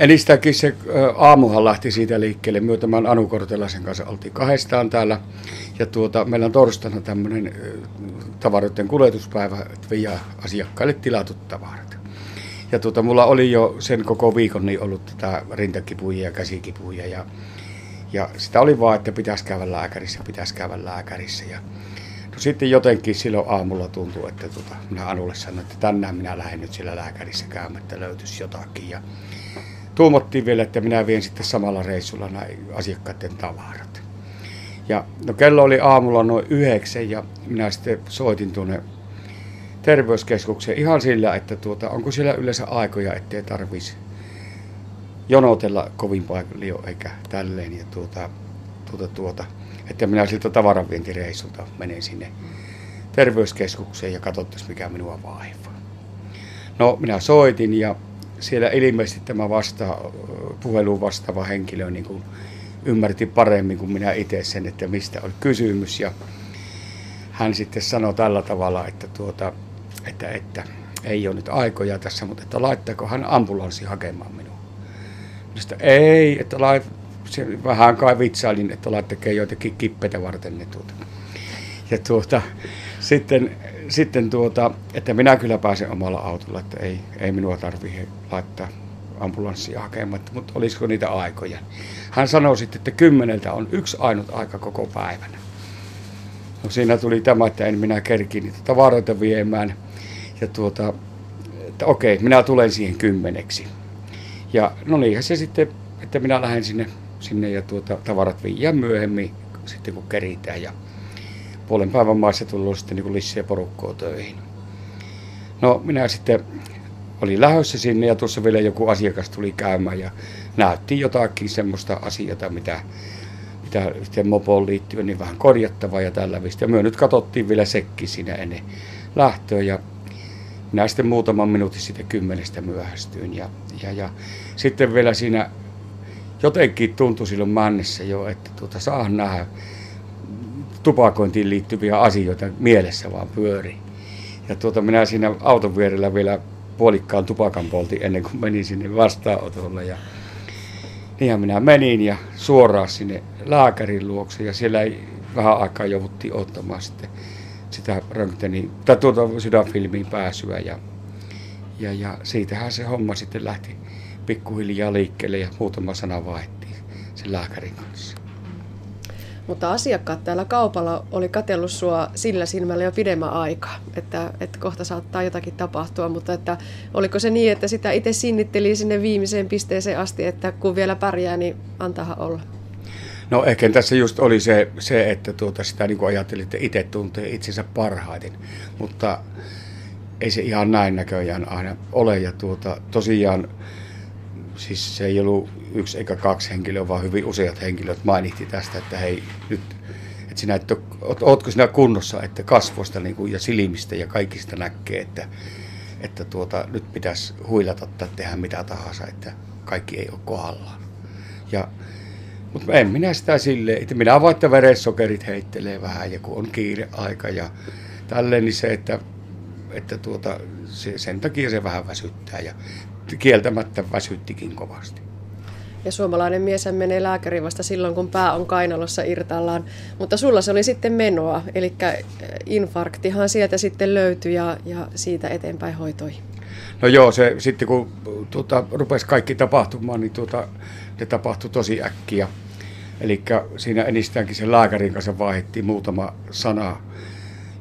Enistäkin se aamuhan lähti siitä liikkeelle. Me tämän Anu Kortelaisen kanssa oltiin kahdestaan täällä. Ja tuota, meillä on torstaina tämmöinen tavaroiden kuljetuspäivä, että viiaa asiakkaille tilatut tavarat. Ja tuota, mulla oli jo sen koko viikon niin ollut tätä rintakipuja ja käsikipuja. Ja, ja sitä oli vaan, että pitäisi käydä lääkärissä, pitäisi käydä lääkärissä. Ja, no sitten jotenkin silloin aamulla tuntui, että tuota, minä Anulle sanoin, että tänään minä lähden nyt siellä lääkärissä käymään, että löytyisi jotakin. Ja tuumottiin vielä, että minä vien sitten samalla reissulla näin asiakkaiden tavarat. Ja no kello oli aamulla noin yhdeksän ja minä sitten soitin tuonne terveyskeskukseen ihan sillä, että tuota, onko siellä yleensä aikoja, ettei tarvitsisi jonotella kovin paljon eikä tälleen. Ja tuota, tuota, tuota, että minä siltä tavaranvientireissulta menen sinne terveyskeskukseen ja katsottaisiin mikä minua vaivaa. No minä soitin ja siellä ilmeisesti tämä vasta, puheluun vastaava henkilö niin kuin ymmärti paremmin kuin minä itse sen, että mistä oli kysymys. Ja hän sitten sanoi tällä tavalla, että, tuota, että, että ei ole nyt aikoja tässä, mutta että laittaako hän ambulanssi hakemaan minua. Sitten ei, että lait, se vähän kai vitsailin, että laittakaa joitakin kippeitä varten ne tuota. Ja tuota, sitten, sitten tuota, että minä kyllä pääsen omalla autolla, että ei, ei minua tarvitse laittaa ambulanssia hakemaan, mutta olisiko niitä aikoja. Hän sanoi sitten, että kymmeneltä on yksi ainut aika koko päivänä. No siinä tuli tämä, että en minä kerki niitä tavaroita viemään. Ja tuota, että okei, minä tulen siihen kymmeneksi. Ja no niinhän se sitten, että minä lähden sinne, sinne ja tuota, tavarat viiän myöhemmin sitten kun keritään. Ja puolen päivän maissa tullut sitten niin lisää porukkoa töihin. No minä sitten olin lähdössä sinne ja tuossa vielä joku asiakas tuli käymään ja näytti jotakin semmoista asiaa, mitä, mitä sitten mopoon liittyy, niin vähän korjattavaa ja tällä vistä. Ja me nyt katsottiin vielä sekki siinä ennen lähtöä ja minä sitten muutaman minuutin sitten kymmenestä myöhästyin. Ja, ja, ja sitten vielä siinä jotenkin tuntui silloin mannessa jo, että tuota, saa nähdä tupakointiin liittyviä asioita mielessä vaan pyöri. Ja tuota, minä siinä auton vierellä vielä puolikkaan tupakan polti ennen kuin menin sinne vastaanotolle. Ja niinhän minä menin ja suoraan sinne lääkärin luokse ja siellä ei vähän aikaa jouduttiin ottamaan sitten sitä röntgeni, tai tuota sydänfilmiin pääsyä ja, ja, ja siitähän se homma sitten lähti pikkuhiljaa liikkeelle ja muutama sana vaihdettiin sen lääkärin kanssa. Mutta asiakkaat täällä kaupalla oli katellut sua sillä silmällä jo pidemmän aikaa, että, että kohta saattaa jotakin tapahtua, mutta että oliko se niin, että sitä itse sinnitteli sinne viimeiseen pisteeseen asti, että kun vielä pärjää, niin antaha olla? No ehkä tässä just oli se, se että tuota sitä niin ajattelin, että itse tuntee itsensä parhaiten, mutta ei se ihan näin näköjään aina ole. Ja tuota, tosiaan siis se ei ollut yksi eikä kaksi henkilöä, vaan hyvin useat henkilöt mainitsi tästä, että hei nyt, että sinä et ole, ootko sinä kunnossa, että kasvoista niin kuin, ja silmistä ja kaikista näkee, että, että tuota, nyt pitäisi huilata tai tehdä mitä tahansa, että kaikki ei ole kohdallaan. Ja, mutta en minä sitä silleen, että minä vaan, että veressokerit heittelee vähän ja kun on kiire aika ja tälleen, niin se, että, että tuota, se, sen takia se vähän väsyttää. Ja kieltämättä väsyttikin kovasti. Ja suomalainen mies menee lääkäriin vasta silloin, kun pää on kainalossa irtallaan. Mutta sulla se oli sitten menoa, eli infarktihan sieltä sitten löytyi ja, ja siitä eteenpäin hoitoi. No joo, se sitten kun tuota, rupesi kaikki tapahtumaan, niin tuota, ne tapahtui tosi äkkiä. Eli siinä enistäänkin sen lääkärin kanssa vaihdettiin muutama sana.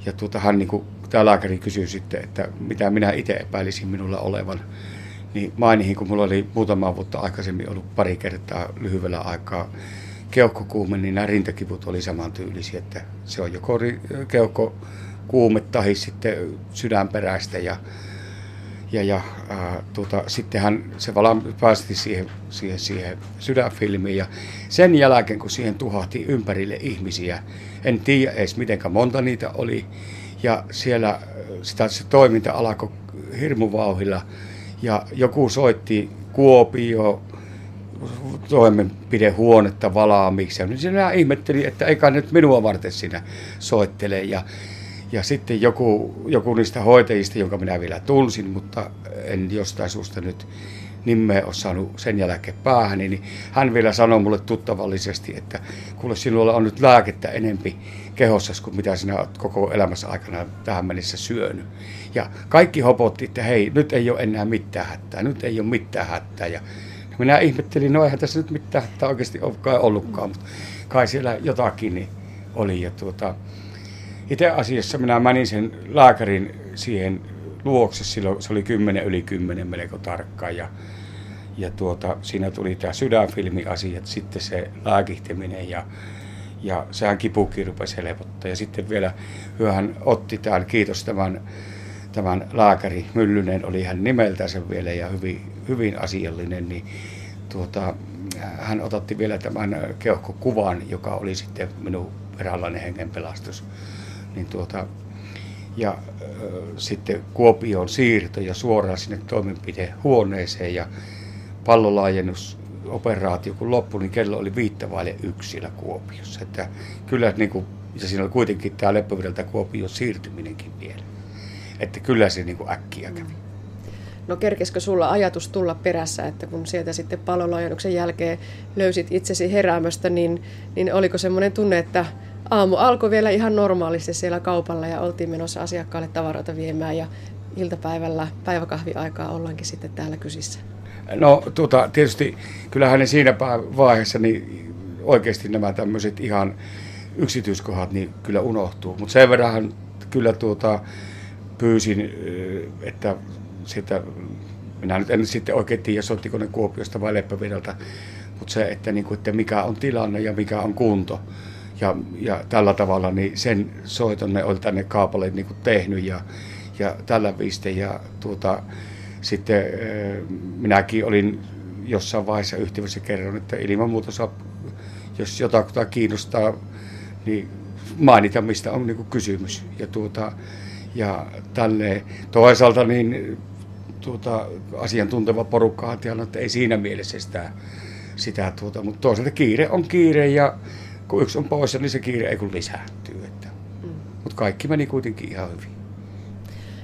Ja tuota, hän niin kuin, tämä lääkäri kysyi sitten, että mitä minä itse epäilisin minulla olevan niin mainihin, kun mulla oli muutama vuotta aikaisemmin ollut pari kertaa lyhyellä aikaa keuhkokuume, niin nämä rintakivut oli samantyylisiä, että se on joko keuhkokuume tai sitten sydänperäistä ja ja, ja äh, tuota, sittenhän se vala päästi siihen, siihen, siihen sydänfilmiin ja sen jälkeen, kun siihen tuhahti ympärille ihmisiä, en tiedä edes miten monta niitä oli, ja siellä sitä, se toiminta alkoi hirmuvauhilla, ja joku soitti Kuopio toimenpidehuonetta valaamiksi. Ja nyt sinä ihmetteli, että eikä nyt minua varten sinä soittele. Ja, ja sitten joku, joku niistä hoitajista, jonka minä vielä tunsin, mutta en jostain suusta nyt nimeä ole saanut sen jälkeen päähän, niin hän vielä sanoi mulle tuttavallisesti, että kuule sinulla on nyt lääkettä enempi kehossa kuin mitä sinä olet koko elämässä aikana tähän mennessä syönyt. Ja kaikki hopotti, että hei, nyt ei ole enää mitään hätää, nyt ei ole mitään hätää. Ja minä ihmettelin, no eihän tässä nyt mitään hätää oikeasti ole kai ollutkaan, mutta kai siellä jotakin niin oli. Ja tuota, itse asiassa minä menin sen lääkärin siihen luokse, silloin se oli 10 yli 10 melko tarkkaan ja, ja tuota, siinä tuli tämä sydänfilmiasiat, sitten se lääkihteminen ja, ja sehän kipukin rupesi helpottaa. Ja sitten vielä hyöhän otti tämän, kiitos tämän, tämän lääkäri Myllynen, oli hän nimeltänsä vielä ja hyvin, hyvin asiallinen, niin tuota, hän ototti vielä tämän keuhkokuvan, joka oli sitten minun eräänlainen hengenpelastus. Niin tuota, ja äh, sitten Kuopion siirto ja suoraan sinne toimenpidehuoneeseen ja pallolaajennusoperaatio kun loppui, niin kello oli viittä vaille yksi siellä Kuopiossa. Että kyllä niin kuin, ja siinä oli kuitenkin tämä Leppävirralta Kuopion siirtyminenkin vielä. Että kyllä se niin kuin äkkiä kävi. No kerkeskö sulla ajatus tulla perässä, että kun sieltä sitten pallolaajennuksen jälkeen löysit itsesi heräämöstä, niin, niin oliko semmoinen tunne, että aamu alkoi vielä ihan normaalisti siellä kaupalla ja oltiin menossa asiakkaalle tavaroita viemään ja iltapäivällä päiväkahviaikaa ollaankin sitten täällä kysissä? No tuota, tietysti kyllähän ne siinä vaiheessa niin oikeasti nämä tämmöiset ihan yksityiskohdat niin kyllä unohtuu. Mutta sen verran kyllä tuota, pyysin, että sitä, minä nyt en sitten oikein tiedä, soittiko ne Kuopiosta vai Leppävirralta, mutta se, että, niin kuin, että mikä on tilanne ja mikä on kunto ja, ja tällä tavalla, niin sen soiton ne oli tänne Kaapalle niin tehnyt ja, ja tällä viiste. Ja tuota, sitten minäkin olin jossain vaiheessa yhteydessä kerron, että ilman muuta saa, jos jotakuta kiinnostaa, niin mainita, mistä on niin kysymys. Ja, tuota, ja tälle toisaalta niin tuota, asiantunteva porukka on että ei siinä mielessä sitä, sitä tuota, mutta toisaalta kiire on kiire ja kun yksi on poissa, niin se kiire ei kun lisääntyy. Että. Mm. Mutta kaikki meni kuitenkin ihan hyvin.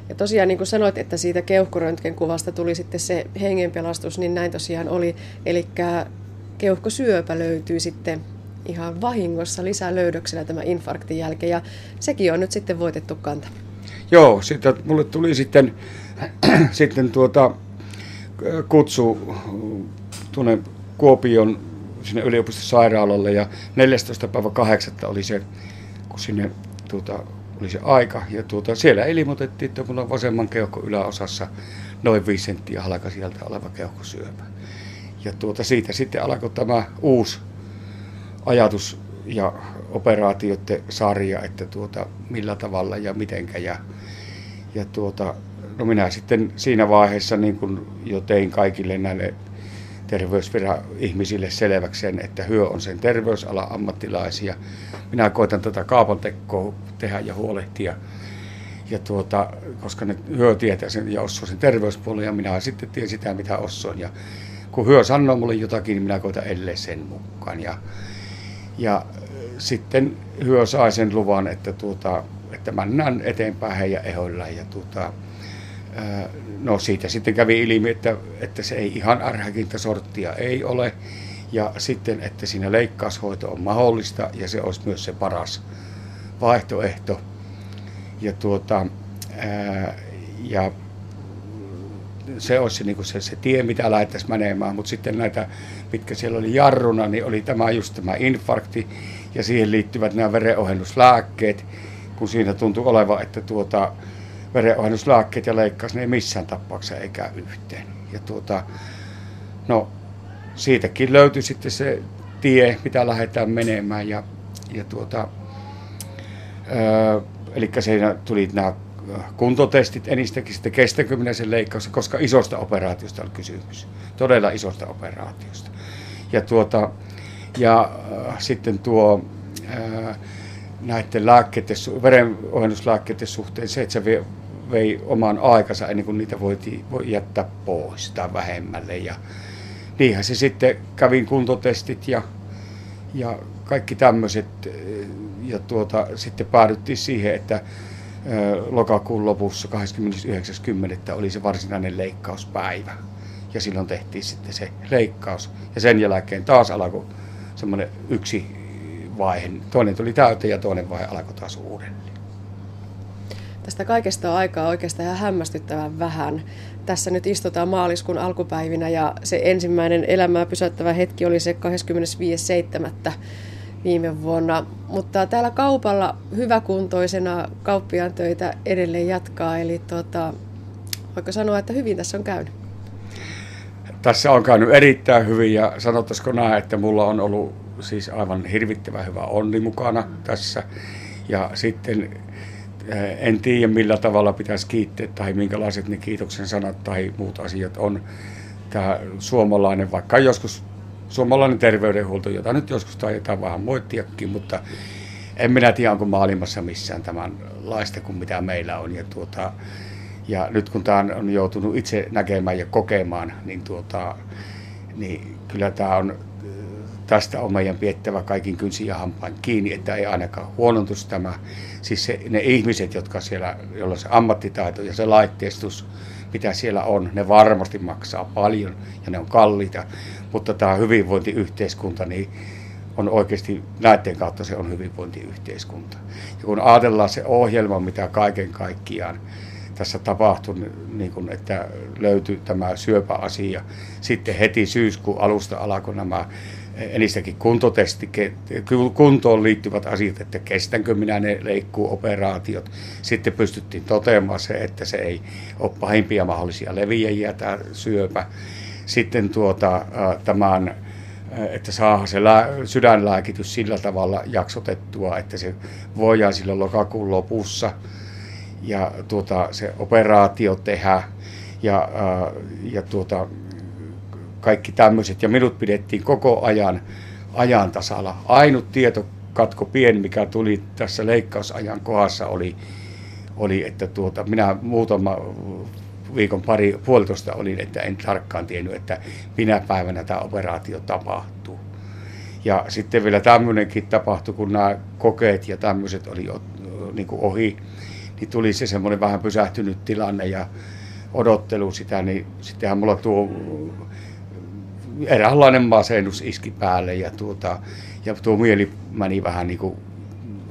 Ja tosiaan niin kuin sanoit, että siitä keuhkoröntgen kuvasta tuli sitten se hengenpelastus, niin näin tosiaan oli. Eli keuhkosyöpä löytyy sitten ihan vahingossa lisää löydöksenä tämän infarktin jälkeen ja sekin on nyt sitten voitettu kanta. Joo, sitten mulle tuli sitten, sitten tuota, kutsu tuonne Kuopion sinne yliopistosairaalalle ja 14. päivä 8. oli se, kun sinne tuota, oli se aika. Ja tuota, siellä ilmoitettiin, että mulla on vasemman keuhko yläosassa noin 5 senttiä halka sieltä oleva keuhkosyöpä. Ja tuota, siitä sitten alkoi tämä uusi ajatus ja operaatioiden sarja, että tuota, millä tavalla ja mitenkä. Ja, ja tuota, no minä sitten siinä vaiheessa niin kun jo tein kaikille näille terveysvira ihmisille selväksi sen, että hyö on sen terveysala ammattilaisia. Minä koitan tätä kaapantekkoa tehdä ja huolehtia. Ja tuota, koska ne hyö tietää sen ja Osso sen terveyspuolen ja minä sitten tiedän sitä, mitä Osso on. Ja kun hyö sanoo mulle jotakin, niin minä koitan ellei sen mukaan. Ja, ja sitten hyö sai sen luvan, että, tuota, että mennään eteenpäin heidän ehoillaan. Ja tuota, No siitä sitten kävi ilmi, että, että se ei ihan ärhäkintä sorttia ei ole. Ja sitten, että siinä leikkaushoito on mahdollista ja se olisi myös se paras vaihtoehto. Ja, tuota, ää, ja se olisi niin kuin se, se tie, mitä lähdettäisiin menemään. Mutta sitten näitä, mitkä siellä oli jarruna, niin oli tämä just tämä infarkti ja siihen liittyvät nämä verenohennuslääkkeet, kun siinä tuntui olevan, että tuota, verenohennuslääkkeet ja leikkaus, ne ei missään tapauksessa eikä yhteen. Ja tuota, no, siitäkin löytyi sitten se tie, mitä lähdetään menemään. Ja, ja tuota, eli siinä tuli nämä kuntotestit enistäkin sitten kestäkö minä sen leikkaus, koska isosta operaatiosta on kysymys. Todella isosta operaatiosta. Ja, tuota, ja äh, sitten tuo äh, näiden lääkkeiden, verenohennuslääkkeiden suhteen se, että se vei oman aikansa ennen kuin niitä voi jättää pois tai vähemmälle. Ja niinhän se sitten kävin kuntotestit ja, ja kaikki tämmöiset. Ja tuota, sitten päädyttiin siihen, että lokakuun lopussa 29.10. oli se varsinainen leikkauspäivä. ja silloin tehtiin sitten se leikkaus. Ja sen jälkeen taas alkoi semmoinen yksi vaihe. Toinen tuli täyteen ja toinen vaihe alkoi taas uudelleen. Tästä kaikesta on aikaa oikeastaan ihan hämmästyttävän vähän. Tässä nyt istutaan maaliskuun alkupäivinä ja se ensimmäinen elämää pysäyttävä hetki oli se 25.7. viime vuonna. Mutta täällä kaupalla hyväkuntoisena kauppiaan töitä edelleen jatkaa, eli tuota, voiko sanoa, että hyvin tässä on käynyt? Tässä on käynyt erittäin hyvin ja sanottaisiko näin, että mulla on ollut siis aivan hirvittävän hyvä onni mukana tässä. Ja sitten en tiedä millä tavalla pitäisi kiittää tai minkälaiset ne kiitoksen sanat tai muut asiat on. Tämä suomalainen, vaikka joskus suomalainen terveydenhuolto, jota nyt joskus taidetaan vähän moittiakin, mutta en minä tiedä, onko maailmassa missään tämän laista kuin mitä meillä on. Ja, tuota, ja nyt kun tämä on joutunut itse näkemään ja kokemaan, niin, tuota, niin kyllä tämä on tästä on meidän piettävä kaikin kynsin ja hampain kiinni, että ei ainakaan huonontus tämä. Siis se, ne ihmiset, jotka siellä, joilla se ammattitaito ja se laitteistus, mitä siellä on, ne varmasti maksaa paljon ja ne on kalliita, mutta tämä hyvinvointiyhteiskunta, niin on oikeasti näiden kautta se on hyvinvointiyhteiskunta. Ja kun ajatellaan se ohjelma, mitä kaiken kaikkiaan tässä tapahtui, niin kun, että löytyi tämä syöpäasia. Sitten heti syyskuun alusta alkoi nämä ensinnäkin kuntotesti, kuntoon liittyvät asiat, että kestänkö minä ne leikkuuoperaatiot. Sitten pystyttiin toteamaan se, että se ei ole pahimpia mahdollisia leviäjiä tämä syöpä. Sitten tuota, tämän, että saa se sydänlääkitys sillä tavalla jaksotettua, että se voidaan silloin lokakuun lopussa ja tuota, se operaatio tehdä ja, ja tuota, kaikki tämmöiset. Ja minut pidettiin koko ajan ajan tasalla. Ainut tietokatko pieni, mikä tuli tässä leikkausajan kohdassa, oli, oli että tuota, minä muutama viikon pari, puolitoista olin, että en tarkkaan tiennyt, että minä päivänä tämä operaatio tapahtuu. Ja sitten vielä tämmöinenkin tapahtui, kun nämä kokeet ja tämmöiset oli niin ohi, niin tuli se semmoinen vähän pysähtynyt tilanne ja odottelu sitä, niin sittenhän mulla tuo eräänlainen masennus iski päälle ja, tuota, ja tuo mieli meni vähän, niin kuin,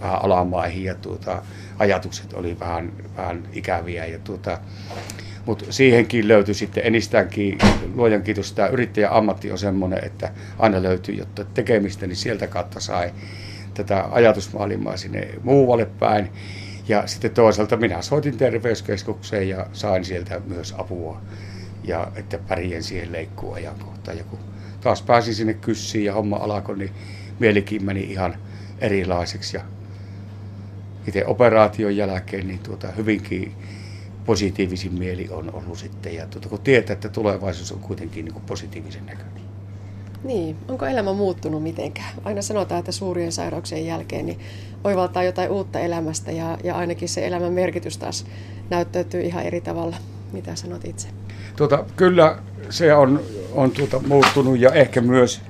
vähän alamaihin ja tuota, ajatukset oli vähän, vähän ikäviä. Ja tuota, mutta siihenkin löytyi sitten enistäänkin, luojan kiitos, tämä yrittäjän ammatti on semmoinen, että aina löytyy jotta tekemistä, niin sieltä kautta sai tätä ajatusmaailmaa sinne muualle päin. Ja sitten toisaalta minä soitin terveyskeskukseen ja sain sieltä myös apua ja että pärjään siihen leikkuuajankohtaan. Ja kun taas pääsin sinne kyssiin ja homma alkoi, niin mielikin meni ihan erilaiseksi. Ja itse operaation jälkeen niin tuota, hyvinkin positiivisin mieli on ollut sitten. Ja tuota, kun tietää, että tulevaisuus on kuitenkin niin kuin positiivisen näköinen. Niin, onko elämä muuttunut mitenkään? Aina sanotaan, että suurien sairauksien jälkeen niin oivaltaa jotain uutta elämästä ja, ja ainakin se elämän merkitys taas näyttäytyy ihan eri tavalla. Mitä sanot itse? Tuota, kyllä se on, on tuota, muuttunut ja ehkä myös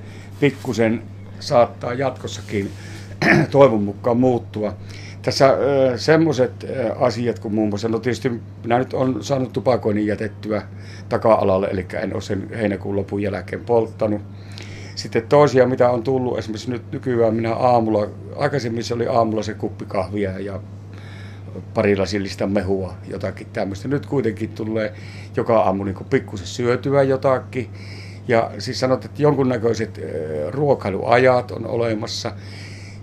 pikkusen saattaa jatkossakin toivon mukaan muuttua. Tässä semmoiset asiat kuin muun muassa, no tietysti minä nyt olen saanut tupakoinnin jätettyä taka-alalle, eli en ole sen heinäkuun lopun jälkeen polttanut. Sitten toisia, mitä on tullut, esimerkiksi nyt nykyään minä aamulla, aikaisemmin se oli aamulla se kuppi kahvia ja pari lasillista mehua, jotakin tämmöistä. Nyt kuitenkin tulee joka aamu niin pikkusen syötyä jotakin. Ja siis sanot, että jonkunnäköiset ruokailuajat on olemassa.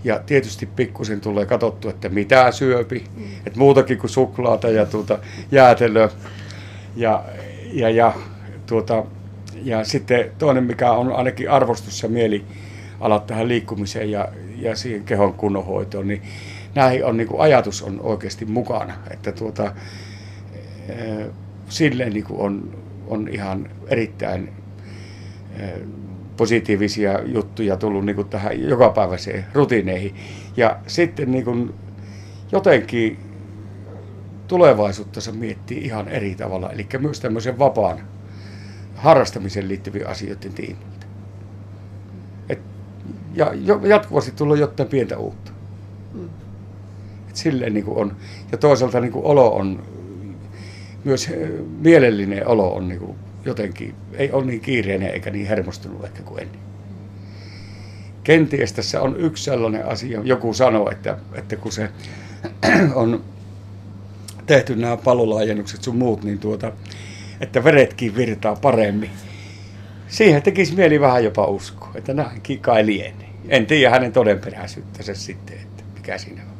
Ja tietysti pikkusen tulee katsottu, että mitä syöpi. Mm. Että muutakin kuin suklaata ja tuota, jäätelöä. Ja, ja, ja, tuota, ja sitten toinen, mikä on ainakin arvostus ja mieli ala tähän liikkumiseen ja, ja siihen kehon kunnonhoitoon, niin näihin on niin kuin ajatus on oikeasti mukana. Että tuota, silleen niin kuin on, on ihan erittäin positiivisia juttuja tullut niin kuin tähän jokapäiväiseen rutiineihin. Ja sitten niin kuin jotenkin tulevaisuutta se miettii ihan eri tavalla, eli myös tämmöisen vapaan harrastamiseen liittyviä asioiden tiimoilta. Et, ja jatkuvasti tulee jotain pientä uutta. Et silleen niin kuin on. Ja toisaalta niin kuin olo on, myös mielellinen olo on niin kuin jotenkin, ei ole niin kiireinen eikä niin hermostunut ehkä kuin ennen. Kenties tässä on yksi sellainen asia, joku sanoo, että, että kun se on tehty nämä palolaajennukset sun muut, niin tuota, että veretkin virtaa paremmin. Siihen tekisi mieli vähän jopa uskoa, että näinkin kai lienee. En tiedä hänen todenperäisyyttänsä sitten, että mikä siinä on.